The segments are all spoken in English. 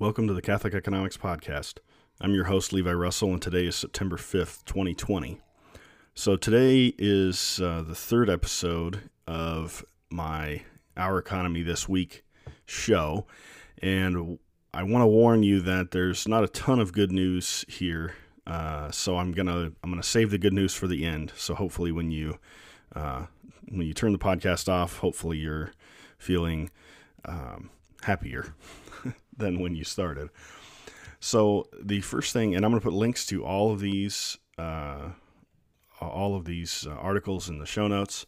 Welcome to the Catholic Economics Podcast. I'm your host, Levi Russell, and today is September 5th, 2020. So, today is uh, the third episode of my Our Economy This Week show, and I want to warn you that there's not a ton of good news here. Uh, so I'm gonna I'm gonna save the good news for the end. So hopefully when you uh, when you turn the podcast off, hopefully you're feeling um, happier than when you started. So the first thing, and I'm to put links to all of these, uh, all of these uh, articles in the show notes.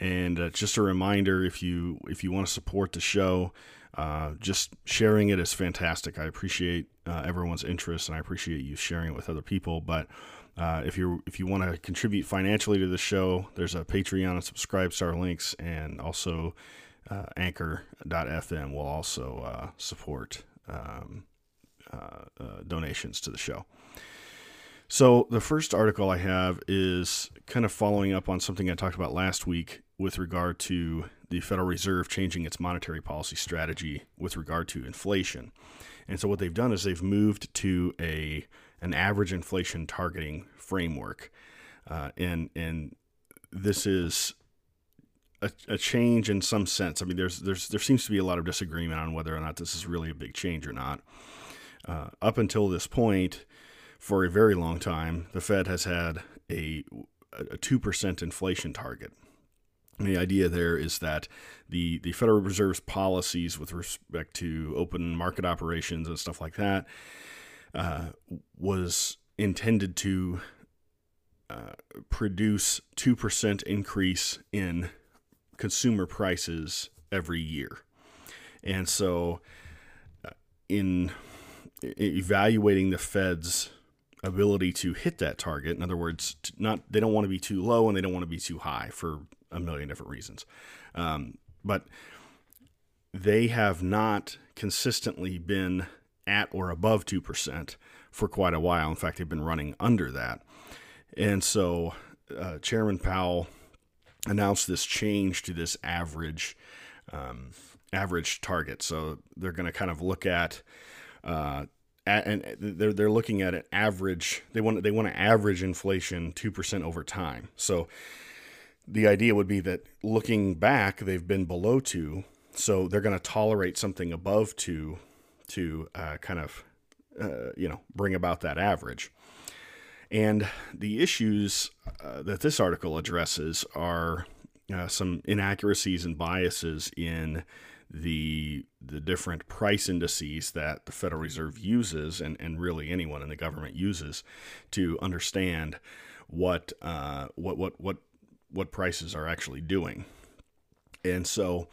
And uh, just a reminder, if you if you want to support the show, uh, just sharing it is fantastic. I appreciate uh, everyone's interest, and I appreciate you sharing it with other people. But uh, if you if you want to contribute financially to the show, there's a Patreon and subscribe star links, and also uh, Anchor.fm will also uh, support um, uh, uh, donations to the show. So, the first article I have is kind of following up on something I talked about last week with regard to the Federal Reserve changing its monetary policy strategy with regard to inflation. And so, what they've done is they've moved to a an average inflation targeting framework, uh, and and this is a, a, change in some sense. I mean, there's there's there seems to be a lot of disagreement on whether or not this is really a big change or not. Uh, up until this point, for a very long time, the Fed has had a a two percent inflation target. And the idea there is that the the Federal Reserve's policies with respect to open market operations and stuff like that uh, was intended to uh, produce two percent increase in consumer prices every year. And so, uh, in evaluating the Fed's ability to hit that target, in other words, not they don't want to be too low and they don't want to be too high for a million different reasons, um, but they have not consistently been at or above two percent for quite a while. In fact, they've been running under that, and so uh, Chairman Powell announced this change to this average um, average target. So they're going to kind of look at, uh, and they're they're looking at an average. They want they want to average inflation two percent over time. So the idea would be that looking back, they've been below two. So they're going to tolerate something above two to uh, kind of uh, you know bring about that average. And the issues uh, that this article addresses are uh, some inaccuracies and biases in the the different price indices that the Federal Reserve uses, and, and really anyone in the government uses, to understand what uh, what what what what prices are actually doing. And so,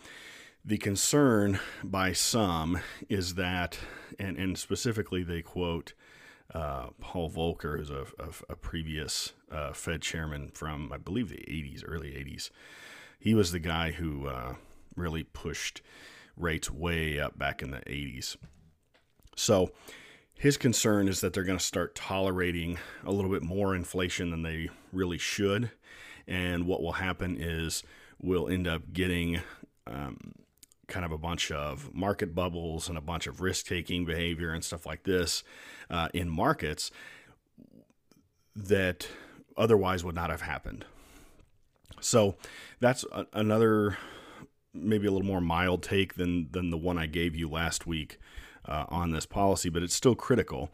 the concern by some is that, and and specifically they quote uh, Paul Volcker, who's a, a, a previous uh, Fed chairman from, I believe, the 80s, early 80s. He was the guy who uh, really pushed rates way up back in the 80s. So his concern is that they're going to start tolerating a little bit more inflation than they really should. And what will happen is we'll end up getting um, kind of a bunch of market bubbles and a bunch of risk taking behavior and stuff like this uh, in markets that otherwise would not have happened. So that's a, another maybe a little more mild take than than the one I gave you last week uh, on this policy, but it's still critical,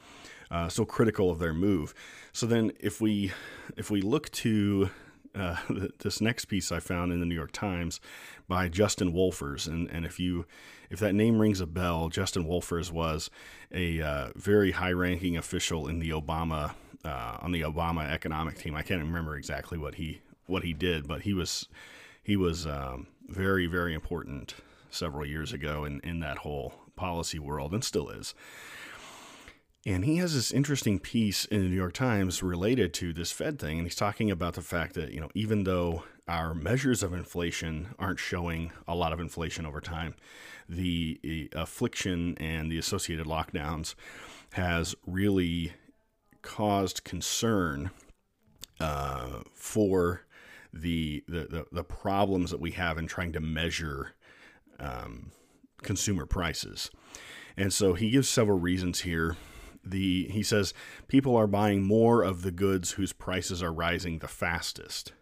uh, still critical of their move. So then, if we if we look to uh, this next piece I found in the New York Times by Justin Wolfers, and and if you if that name rings a bell, Justin Wolfers was a uh, very high-ranking official in the Obama uh, on the Obama economic team. I can't remember exactly what he what he did, but he was he was um, very very important several years ago in in that whole policy world, and still is. And he has this interesting piece in the New York Times related to this Fed thing. And he's talking about the fact that, you know, even though our measures of inflation aren't showing a lot of inflation over time, the affliction and the associated lockdowns has really caused concern uh, for the, the, the, problems that we have in trying to measure um, consumer prices. And so he gives several reasons here the he says people are buying more of the goods whose prices are rising the fastest.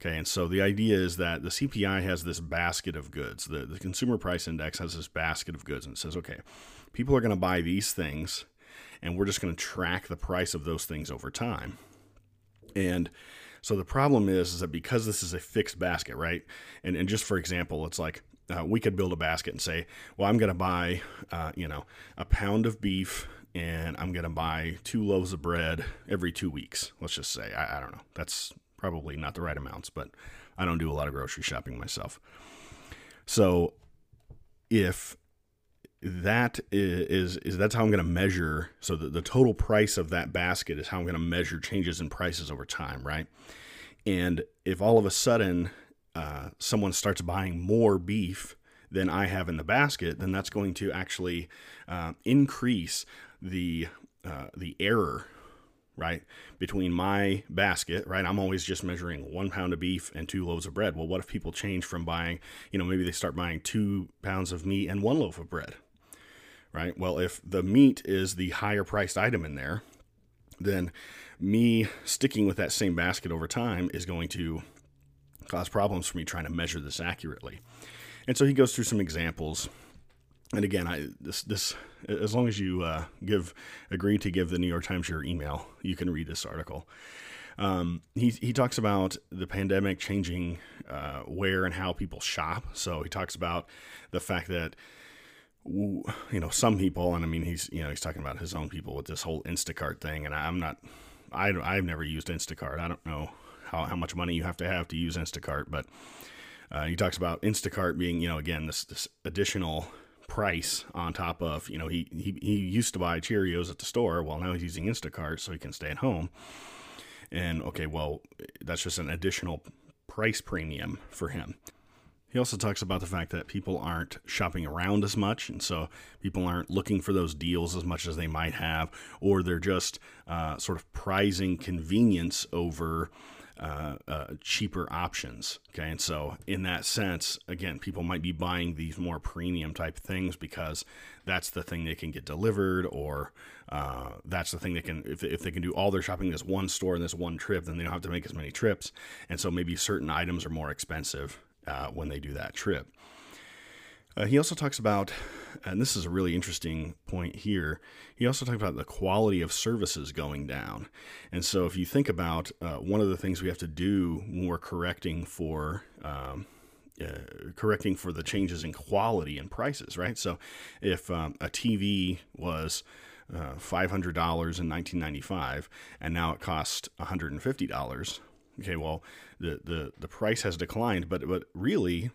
Okay, and so the idea is that the CPI has this basket of goods. The, the consumer price index has this basket of goods and says, okay, people are going to buy these things and we're just going to track the price of those things over time. And so the problem is, is that because this is a fixed basket, right? And, and just for example, it's like uh, we could build a basket and say, well, I'm going to buy, uh, you know, a pound of beef and I'm going to buy two loaves of bread every two weeks. Let's just say, I, I, don't know. That's probably not the right amounts, but I don't do a lot of grocery shopping myself. So if that is, is that's how I'm going to measure. So the, the total price of that basket is how I'm going to measure changes in prices over time, right? And if all of a sudden uh, someone starts buying more beef than I have in the basket, then that's going to actually uh, increase the uh, the error right between my basket right i'm always just measuring one pound of beef and two loaves of bread well what if people change from buying you know maybe they start buying two pounds of meat and one loaf of bread right well if the meat is the higher priced item in there then me sticking with that same basket over time is going to cause problems for me trying to measure this accurately and so he goes through some examples and again, I this this as long as you uh, give agree to give the New York Times your email, you can read this article. Um, he he talks about the pandemic changing uh, where and how people shop. So he talks about the fact that you know some people, and I mean he's you know he's talking about his own people with this whole Instacart thing, and I'm not I I've never used Instacart. I don't know how how much money you have to have to use Instacart, but uh, he talks about Instacart being you know again this this additional price on top of you know he, he he used to buy Cheerios at the store. Well, now he's using Instacart so he can stay at home. And okay, well, that's just an additional price premium for him. He also talks about the fact that people aren't shopping around as much, and so people aren't looking for those deals as much as they might have, or they're just uh, sort of prizing convenience over uh, uh, cheaper options. Okay, and so in that sense, again, people might be buying these more premium type things because that's the thing they can get delivered, or uh, that's the thing they can if, if they can do all their shopping in this one store in this one trip, then they don't have to make as many trips, and so maybe certain items are more expensive uh, when they do that trip. Uh, he also talks about, and this is a really interesting point here, he also talks about the quality of services going down. And so, if you think about uh, one of the things we have to do when we're correcting for, um, uh, correcting for the changes in quality and prices, right? So, if um, a TV was uh, $500 in 1995 and now it costs $150, okay, well, the, the, the price has declined, but, but really,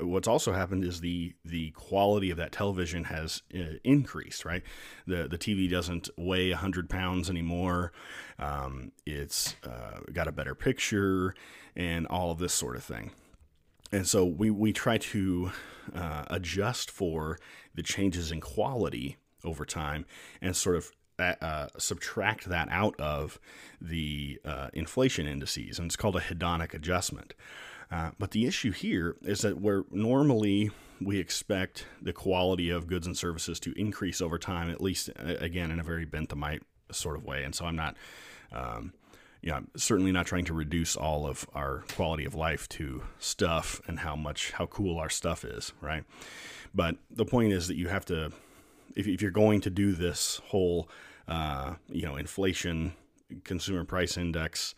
what's also happened is the the quality of that television has uh, increased. Right, the the TV doesn't weigh hundred pounds anymore. Um, it's uh, got a better picture and all of this sort of thing. And so we we try to uh, adjust for the changes in quality over time and sort of uh, uh subtract that out of the uh, inflation indices, and it's called a hedonic adjustment. Uh, but the issue here is that where normally we expect the quality of goods and services to increase over time, at least again in a very Benthamite sort of way. And so I'm not, um, yeah, certainly not trying to reduce all of our quality of life to stuff and how much how cool our stuff is, right? But the point is that you have to, if, if you're going to do this whole, uh, you know, inflation, consumer price index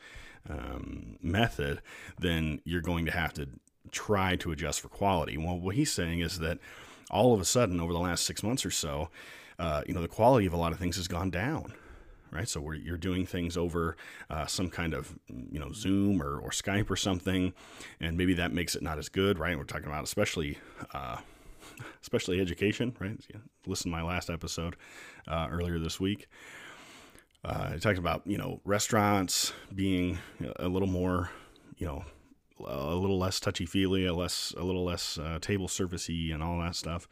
um, method, then you're going to have to try to adjust for quality. Well, what he's saying is that all of a sudden, over the last six months or so, uh, you know, the quality of a lot of things has gone down. Right, so you're doing things over uh, some kind of you know Zoom or, or Skype or something, and maybe that makes it not as good. Right, we're talking about especially uh, especially education, right? Listen to my last episode uh, earlier this week. Uh, I talked about you know restaurants being a little more you know a little less touchy feely, a less a little less uh, table servicey, and all that stuff.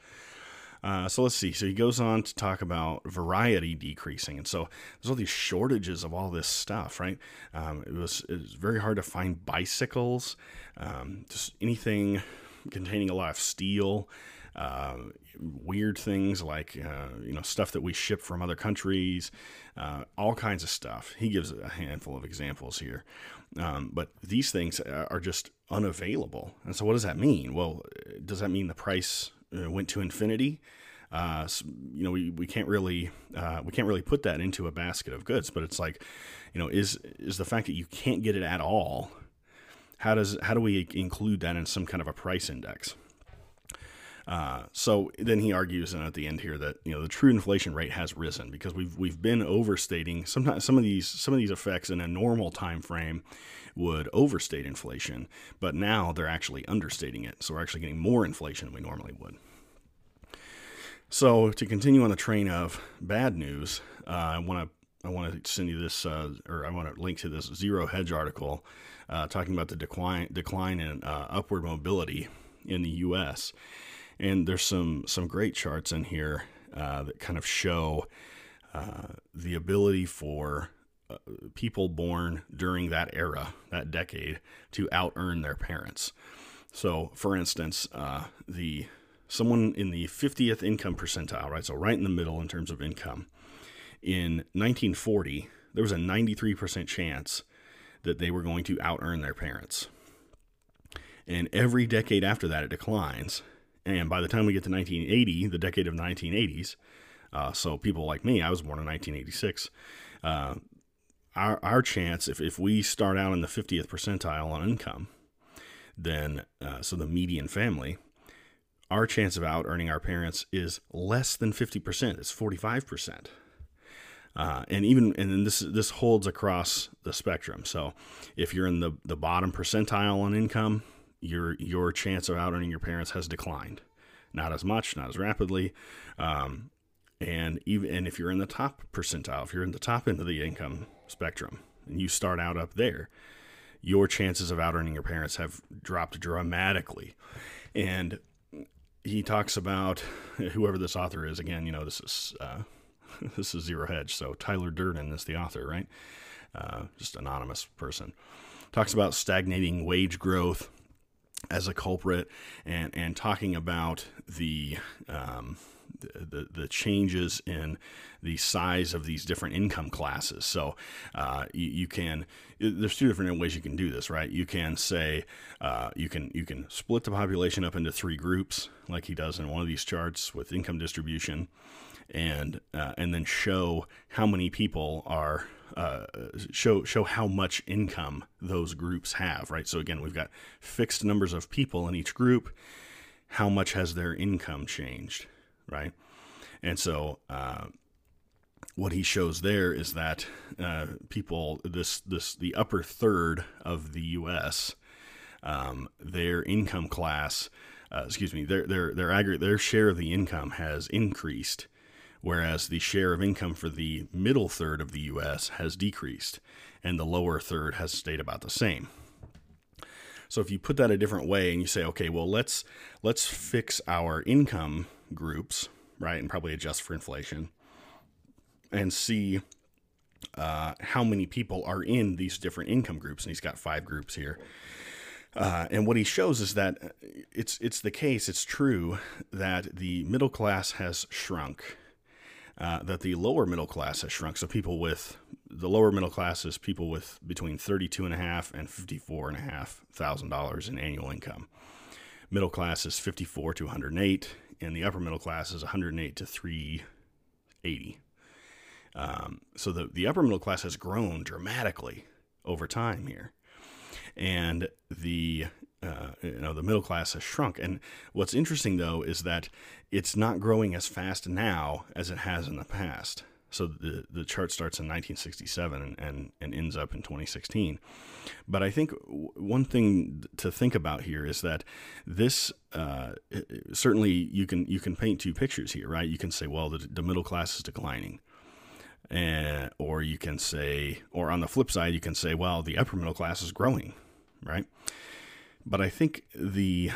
Uh, so let's see. So he goes on to talk about variety decreasing, and so there's all these shortages of all this stuff, right? Um, it was it was very hard to find bicycles, um, just anything containing a lot of steel. Uh, weird things like uh, you know stuff that we ship from other countries, uh, all kinds of stuff. He gives a handful of examples here, um, but these things are just unavailable. And so, what does that mean? Well, does that mean the price uh, went to infinity? Uh, so, you know, we, we can't really uh, we can't really put that into a basket of goods. But it's like, you know, is is the fact that you can't get it at all? How does how do we include that in some kind of a price index? Uh, so then he argues and at the end here that you know the true inflation rate has risen because we've we've been overstating sometimes some of these some of these effects in a normal time frame would overstate inflation, but now they're actually understating it. So we're actually getting more inflation than we normally would. So to continue on the train of bad news, uh, I want to I want to send you this, uh, or I want to link to this Zero Hedge article uh, talking about the decline decline in uh, upward mobility in the U.S and there's some some great charts in here uh, that kind of show uh, the ability for uh, people born during that era, that decade, to out earn their parents. So, for instance, uh, the someone in the 50th income percentile, right? So right in the middle in terms of income. In 1940, there was a 93% chance that they were going to out earn their parents. And every decade after that, it declines and by the time we get to 1980, the decade of 1980s, uh, so people like me, I was born in 1986. Uh, our, our chance, if, if we start out in the 50th percentile on income, then, uh, so the median family, our chance of out earning our parents is less than 50%. It's 45%. Uh, and even and this this holds across the spectrum. So if you're in the, the bottom percentile on income, your your chance of out earning your parents has declined, not as much, not as rapidly, um, and even and if you're in the top percentile, if you're in the top end of the income spectrum, and you start out up there, your chances of out earning your parents have dropped dramatically, and he talks about whoever this author is. Again, you know this is uh, this is zero hedge, so Tyler Durden is the author, right? Uh, just anonymous person talks about stagnating wage growth as a culprit and, and talking about the, um, the, the changes in the size of these different income classes. So uh, you, you, can there's two different ways you can do this, right? You can say uh, you can you can split the population up into three groups, like he does in one of these charts with income distribution, and uh, and then show how many people are uh, show show how much income those groups have, right? So again, we've got fixed numbers of people in each group. How much has their income changed, right? And so uh, what he shows there is that uh, people this this the upper third of the U.S. Um, their income class, uh, excuse me, their their their aggregate their share of the income has increased whereas the share of income for the middle third of the US has decreased and the lower third has stayed about the same. So if you put that a different way and you say, okay, well let's let's fix our income groups, right, and probably adjust for inflation, and see uh, how many people are in these different income groups. And he's got five groups here. Uh, and what he shows is that it's it's the case, it's true that the middle class has shrunk uh, that the lower middle class has shrunk. So people with the lower middle class is people with between thirty-two and a half and fifty-four and a half thousand dollars in annual income. Middle class is fifty-four to one hundred eight, and the upper middle class is one hundred eight to three eighty. Um, so the the upper middle class has grown dramatically over time here, and the uh, you know the middle class has shrunk. And what's interesting though is that it's not growing as fast now as it has in the past. So the, the chart starts in 1967 and, and, and ends up in 2016. But I think one thing to think about here is that this uh, certainly you can you can paint two pictures here, right? You can say, well, the, the middle class is declining. And, or you can say, or on the flip side, you can say, well, the upper middle class is growing, right? But I think the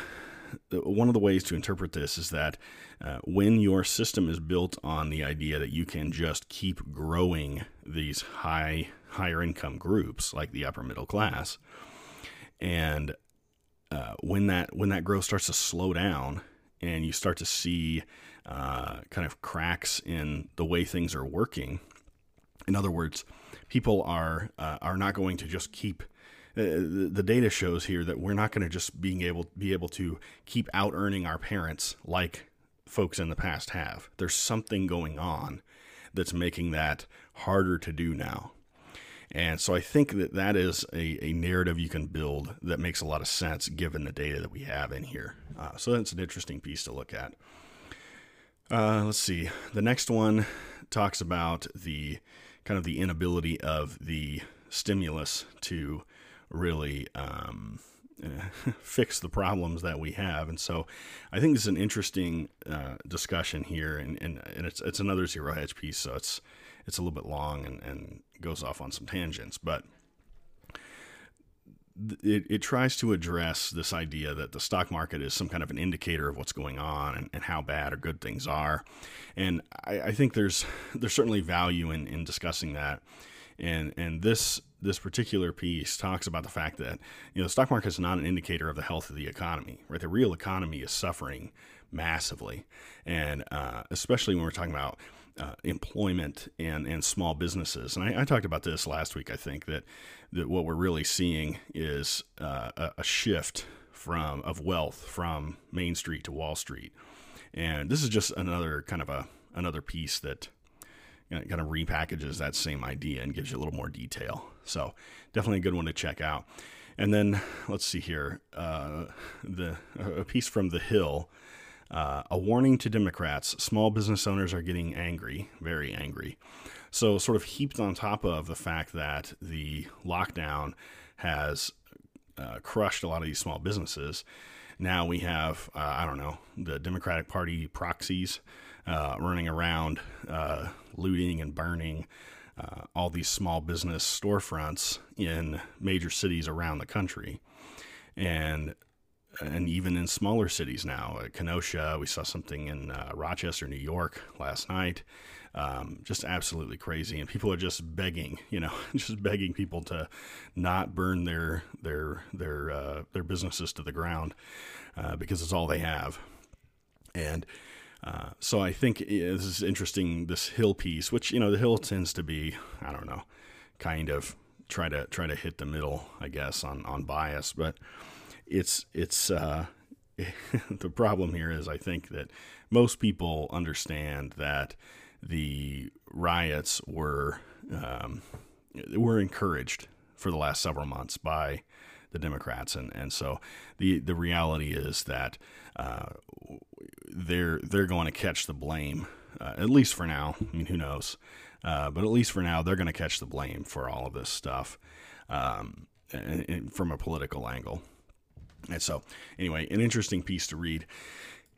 one of the ways to interpret this is that uh, when your system is built on the idea that you can just keep growing these high higher income groups like the upper middle class and uh, when that when that growth starts to slow down and you start to see uh, kind of cracks in the way things are working in other words people are uh, are not going to just keep uh, the data shows here that we're not going to just being able be able to keep out earning our parents like folks in the past have. There's something going on that's making that harder to do now. And so I think that that is a, a narrative you can build that makes a lot of sense given the data that we have in here. Uh, so that's an interesting piece to look at. Uh, let's see. The next one talks about the kind of the inability of the stimulus to really um, fix the problems that we have. And so I think it's an interesting uh, discussion here, and, and, and it's, it's another zero hedge piece, so it's, it's a little bit long and, and goes off on some tangents, but it, it tries to address this idea that the stock market is some kind of an indicator of what's going on and, and how bad or good things are. And I, I think there's there's certainly value in, in discussing that. And and this this particular piece talks about the fact that you know the stock market is not an indicator of the health of the economy. Right, the real economy is suffering massively, and uh, especially when we're talking about uh, employment and and small businesses. And I, I, talked about this last week. I think that that what we're really seeing is uh, a, a shift from of wealth from Main Street to Wall Street, and this is just another kind of a another piece that kind of repackages that same idea and gives you a little more detail. So definitely a good one to check out. And then let's see here, uh, the a piece from the Hill. Uh, a warning to Democrats: small business owners are getting angry, very angry. So, sort of heaped on top of the fact that the lockdown has uh, crushed a lot of these small businesses, now we have uh, I don't know the Democratic Party proxies uh, running around uh, looting and burning uh, all these small business storefronts in major cities around the country, and and even in smaller cities now, uh, Kenosha. We saw something in uh, Rochester, New York last night. Um, just absolutely crazy, and people are just begging, you know, just begging people to not burn their their their uh, their businesses to the ground uh, because it's all they have, and uh, so I think this is interesting. This Hill piece, which you know, the Hill tends to be, I don't know, kind of try to try to hit the middle, I guess, on on bias. But it's it's uh, the problem here is I think that most people understand that the riots were um, were encouraged for the last several months by the Democrats, and and so the the reality is that uh, they're they're going to catch the blame uh, at least for now. I mean, who knows? Uh, but at least for now, they're going to catch the blame for all of this stuff um, and, and from a political angle. And so, anyway, an interesting piece to read.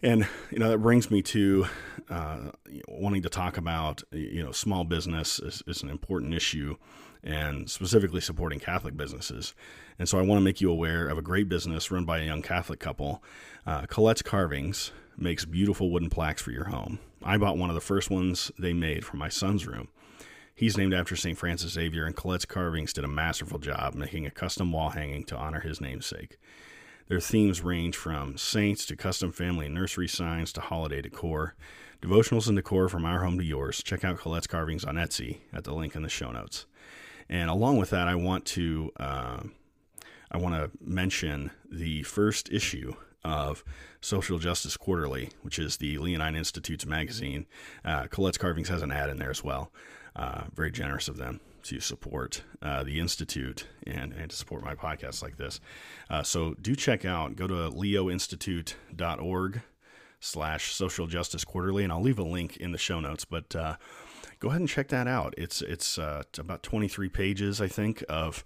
And you know that brings me to uh, wanting to talk about you know small business is, is, an important issue, and specifically supporting Catholic businesses. And so I want to make you aware of a great business run by a young Catholic couple, uh, Colette's Carvings makes beautiful wooden plaques for your home. I bought one of the first ones they made for my son's room. He's named after St. Francis Xavier, and Colette's Carvings did a masterful job making a custom wall hanging to honor his namesake. Their themes range from saints to custom family nursery signs to holiday decor. Devotionals and decor from our home to yours. Check out Colette's Carvings on Etsy at the link in the show notes. And along with that, I want to uh, I want to mention the first issue of Social Justice Quarterly, which is the Leonine Institute's magazine. Uh, Colette's Carvings has an ad in there as well. Uh, very generous of them to support uh, the Institute and, and to support my podcast like this. Uh, so do check out, go to leoinstitute.org slash social justice quarterly, and I'll leave a link in the show notes. But uh, go ahead and check that out. It's it's, uh, about 23 pages, I think, of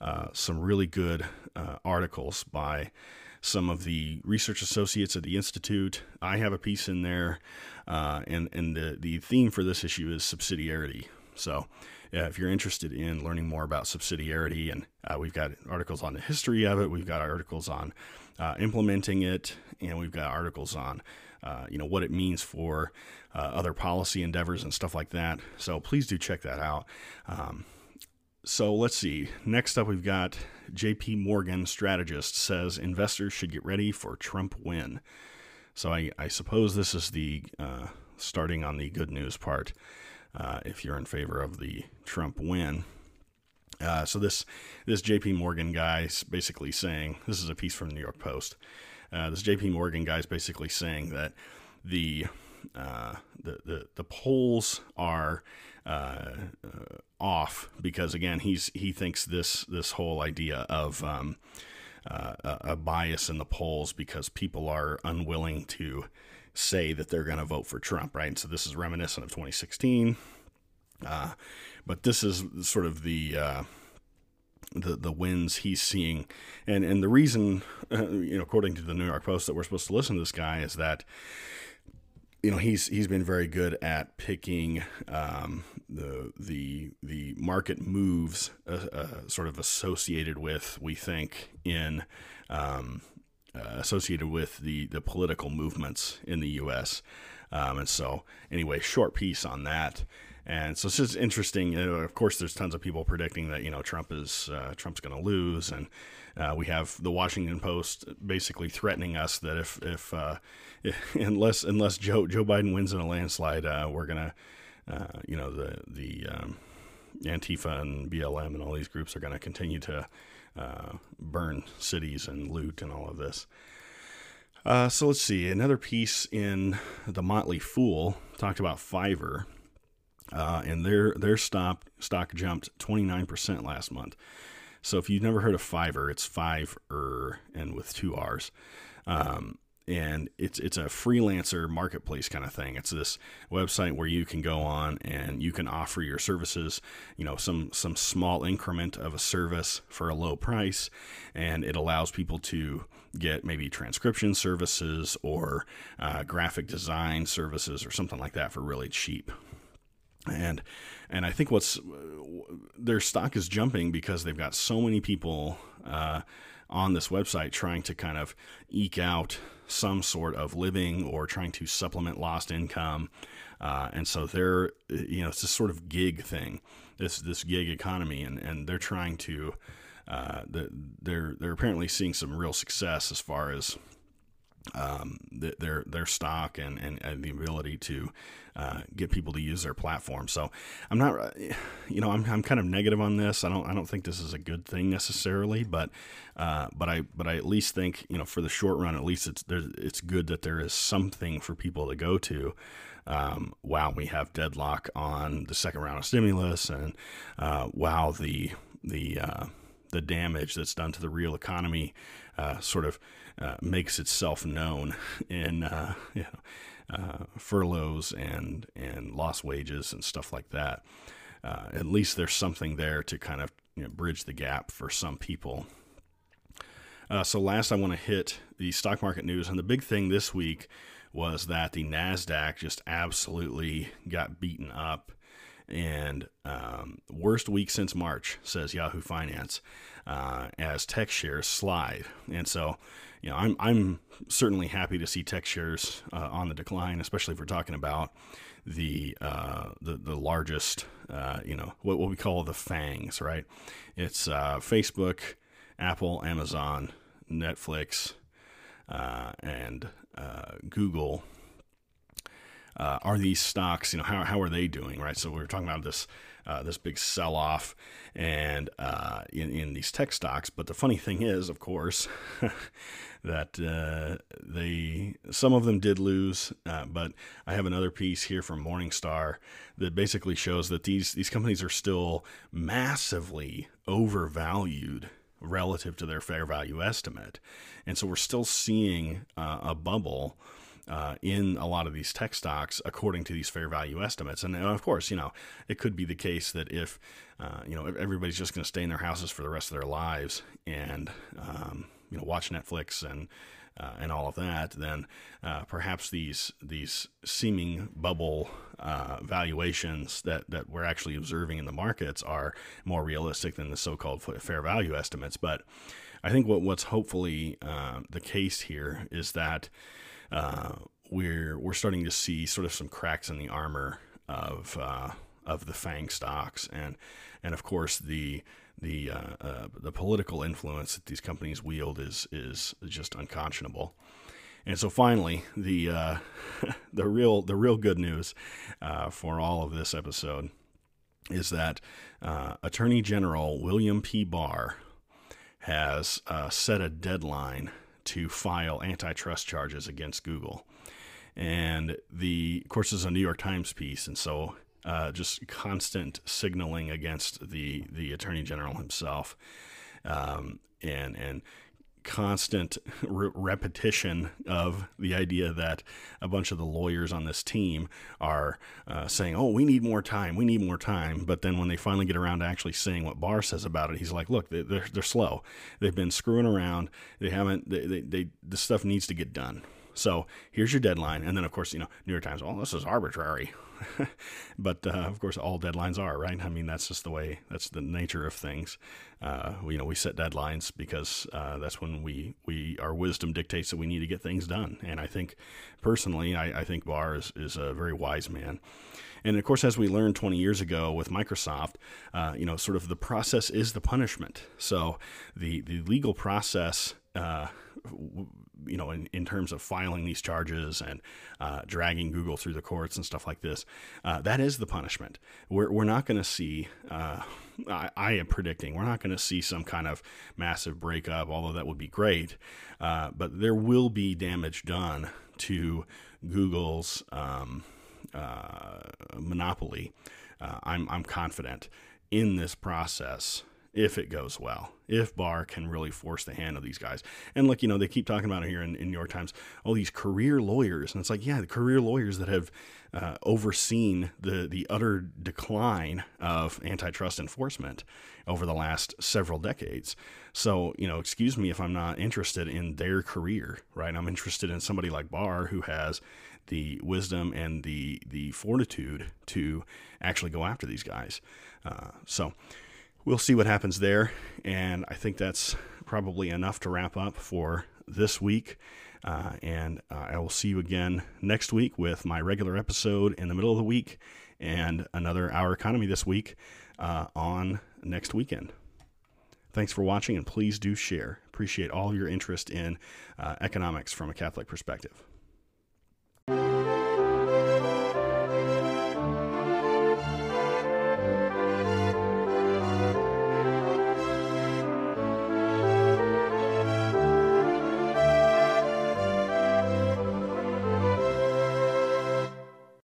uh, some really good uh, articles by some of the research associates at the institute. I have a piece in there, uh, and and the the theme for this issue is subsidiarity. So. if you're interested in learning more about subsidiarity, and uh, we've got articles on the history of it, we've got articles on uh, implementing it, and we've got articles on uh, you know what it means for uh, other policy endeavors and stuff like that. So please do check that out. Um, so let's see. Next up, we've got J.P. Morgan strategist says investors should get ready for Trump win. So I, I suppose this is the uh, starting on the good news part. Uh, if you're in favor of the Trump win. Uh, so this this J.P. Morgan guy is basically saying this is a piece from the New York Post. Uh, this J.P. Morgan guy is basically saying that the uh, the, the the polls are uh, uh, off because again he's he thinks this this whole idea of um, uh, a bias in the polls because people are unwilling to say that they're going to vote for Trump, right? And so this is reminiscent of 2016. Uh, but this is sort of the uh, the the wins he's seeing, and and the reason, uh, you know, according to the New York Post, that we're supposed to listen to this guy is that you know he's he's been very good at picking um, the the the market moves uh, uh, sort of associated with we think in um, uh, associated with the the political movements in the U.S. Um, and so anyway, short piece on that. And so it's just interesting. You know, of course, there's tons of people predicting that you know Trump is uh, Trump's going to lose, and uh, we have the Washington Post basically threatening us that if if, uh, if unless unless Joe Joe Biden wins in a landslide, uh, we're gonna uh, you know the the um, Antifa and BLM and all these groups are going to continue to uh, burn cities and loot and all of this. So let's see. Another piece in the Motley Fool talked about Fiverr, uh, and their their stock stock jumped 29% last month. So if you've never heard of Fiverr, it's five er and with two R's. Um, and it's it's a freelancer marketplace kind of thing. It's this website where you can go on and you can offer your services, you know, some some small increment of a service for a low price, and it allows people to get maybe transcription services or uh, graphic design services or something like that for really cheap and and I think what's their stock is jumping because they've got so many people uh, on this website trying to kind of eke out some sort of living or trying to supplement lost income, uh, and so they're you know it's this sort of gig thing, this this gig economy, and and they're trying to uh, they're they're apparently seeing some real success as far as um, their their stock and, and, and, the ability to uh, get people to use their platform. So I'm not, you know, I'm, I'm kind of negative on this. I don't I don't think this is a good thing necessarily, but uh, but I but I at least think you know for the short run at least it's it's good that there is something for people to go to. Um, while we have deadlock on the second round of stimulus, and uh, while the the uh, the damage that's done to the real economy uh, sort of uh, makes itself known in uh, you know, uh, furloughs and and lost wages and stuff like that. Uh, at least there's something there to kind of you know, bridge the gap for some people. So last, I want to hit the stock market news, and the big thing this week was that the Nasdaq just absolutely got beaten up and um, worst week since March, says Yahoo Finance, uh, as tech shares slide. And so, you know, I'm I'm certainly happy to see tech shares uh, on the decline, especially if we're talking about the uh, the the largest, uh, you know, what what we call the fangs, right? It's uh, Facebook, Apple, Amazon, Netflix, uh, and Google uh, are these stocks, you know, how, how are they doing, right? So we are talking about this uh, this big sell off and uh, in, in these tech stocks. But the funny thing is, of course, that uh, they some of them did lose. Uh, but I have another piece here from Morningstar that basically shows that these these companies are still massively overvalued relative to their fair value estimate, and so we're still seeing uh, a bubble uh, in a lot of these tech stocks according to these fair value estimates. And, of course, you know, it could be the case that if, uh, you know, everybody's just going to stay in their houses for the rest of their lives and, um, you know, watch Netflix and, uh, and all of that, then uh, perhaps these these seeming bubble uh, valuations that, that we're actually observing in the markets are more realistic than the so-called fair value estimates. But I think what what's hopefully uh, the case here is that uh, we're we're starting to see sort of some cracks in the armor of uh, of the Fang stocks, and and of course the the uh, uh, the political influence that these companies wield is is just unconscionable. And so finally, the uh, the real the real good news uh, for all of this episode is that Attorney General William P. Barr has set a deadline to file antitrust charges against Google. And the, of course, is a New York Times piece, and so uh, just constant signaling against the the attorney general himself, um, and and constant re- repetition of the idea that a bunch of the lawyers on this team are uh, saying, "Oh, we need more time. We need more time." But then when they finally get around to actually saying what Barr says about it, he's like, "Look, they're they're slow. They've been screwing around. They haven't. They, they, they stuff needs to get done." So here's your deadline, and then of course you know New York Times. Oh, this is arbitrary. but uh, of course, all deadlines are right. I mean, that's just the way. That's the nature of things. Uh, you know, we set deadlines because uh, that's when we we our wisdom dictates that we need to get things done. And I think, personally, I, I think Barr is, is a very wise man. And of course, as we learned 20 years ago with Microsoft, uh, you know, sort of the process is the punishment. So the the legal process. Uh, you know, in, in terms of filing these charges and uh, dragging Google through the courts and stuff like this, uh, that is the punishment. We're, we're not going to see, uh, I, I, am predicting, we're not going to see some kind of massive breakup, although that would be great. Uh, but there will be damage done to Google's um, uh, monopoly. Uh, I'm, I'm confident in this process if it goes well, if Barr can really force the hand of these guys. And look, you know, they keep talking about it here in, in New York Times, all these career lawyers. And it's like, yeah, the career lawyers that have uh, overseen the, the utter decline of antitrust enforcement over the last several decades. So, you know, excuse me if I'm not interested in their career, right? I'm interested in somebody like Barr who has the wisdom and the, the fortitude to actually go after these guys. Uh, so, we'll see what happens there. And I think that's probably enough to wrap up for this week. Uh, and uh, I will see you again next week with my regular episode in the middle of the week and another Our Economy this week uh, on next weekend. Thanks for watching and please do share. Appreciate all your interest in uh, economics from a Catholic perspective.